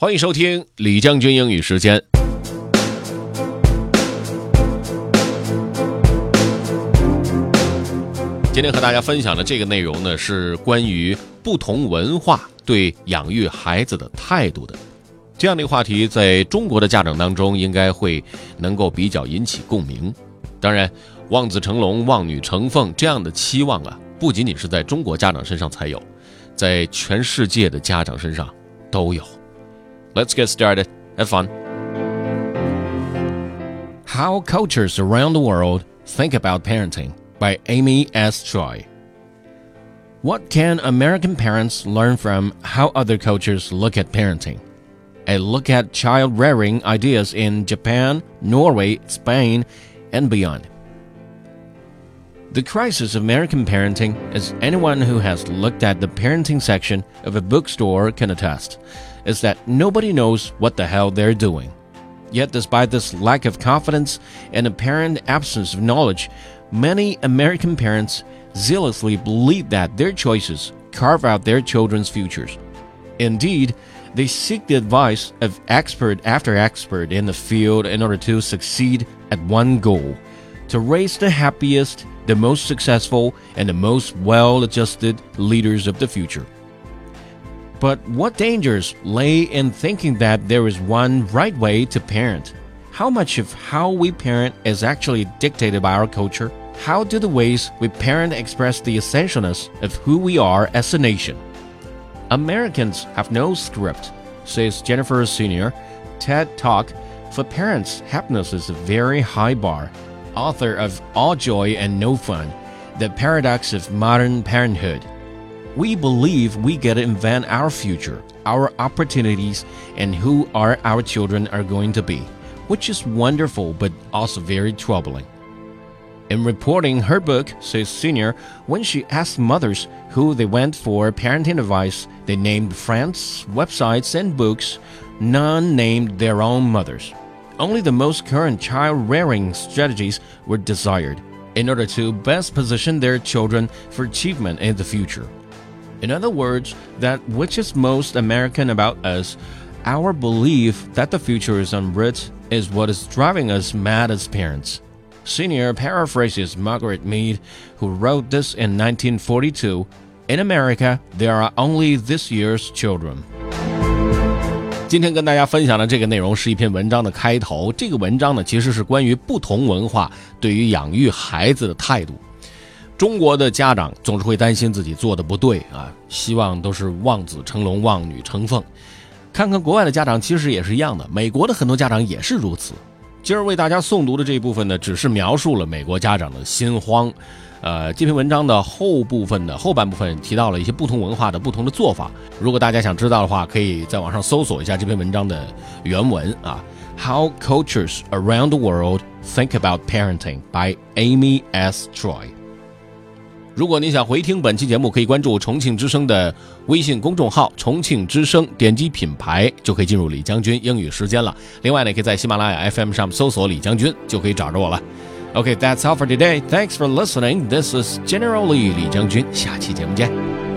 欢迎收听李将军英语时间。今天和大家分享的这个内容呢，是关于不同文化对养育孩子的态度的。这样的一个话题，在中国的家长当中，应该会能够比较引起共鸣。当然，望子成龙、望女成凤这样的期望啊，不仅仅是在中国家长身上才有，在全世界的家长身上都有。Let's get started. Have fun. How cultures around the world think about parenting by Amy S. Choi. What can American parents learn from how other cultures look at parenting? A look at child rearing ideas in Japan, Norway, Spain, and beyond. The crisis of American parenting, as anyone who has looked at the parenting section of a bookstore can attest, is that nobody knows what the hell they're doing. Yet, despite this lack of confidence and apparent absence of knowledge, many American parents zealously believe that their choices carve out their children's futures. Indeed, they seek the advice of expert after expert in the field in order to succeed at one goal to raise the happiest, the most successful, and the most well adjusted leaders of the future. But what dangers lay in thinking that there is one right way to parent? How much of how we parent is actually dictated by our culture? How do the ways we parent express the essentialness of who we are as a nation? Americans have no script, says Jennifer Senior. TED Talk for Parents Happiness is a very high bar. Author of All Joy and No Fun The Paradox of Modern Parenthood. We believe we get to invent our future, our opportunities, and who are our children are going to be, which is wonderful but also very troubling. In reporting her book, says Senior, when she asked mothers who they went for parenting advice, they named friends, websites, and books. None named their own mothers. Only the most current child rearing strategies were desired in order to best position their children for achievement in the future. In other words, that which is most American about us, our belief that the future is unwritten, is what is driving us mad as parents. Senior paraphrases Margaret Mead, who wrote this in 1942 In America, there are only this year's children. 今天跟大家分享的这个内容是一篇文章的开头。这个文章呢，其实是关于不同文化对于养育孩子的态度。中国的家长总是会担心自己做的不对啊，希望都是望子成龙、望女成凤。看看国外的家长，其实也是一样的。美国的很多家长也是如此。今儿为大家诵读的这一部分呢，只是描述了美国家长的心慌。呃，这篇文章的后部分的后半部分提到了一些不同文化的不同的做法。如果大家想知道的话，可以在网上搜索一下这篇文章的原文啊。How Cultures Around the World Think About Parenting by Amy S. Troy。如果您想回听本期节目，可以关注重庆之声的微信公众号“重庆之声”，点击品牌就可以进入李将军英语时间了。另外呢，可以在喜马拉雅 FM 上搜索李将军，就可以找着我了。OK，that's all for today. Thanks for listening. This is General Lee 李将军，下期节目见。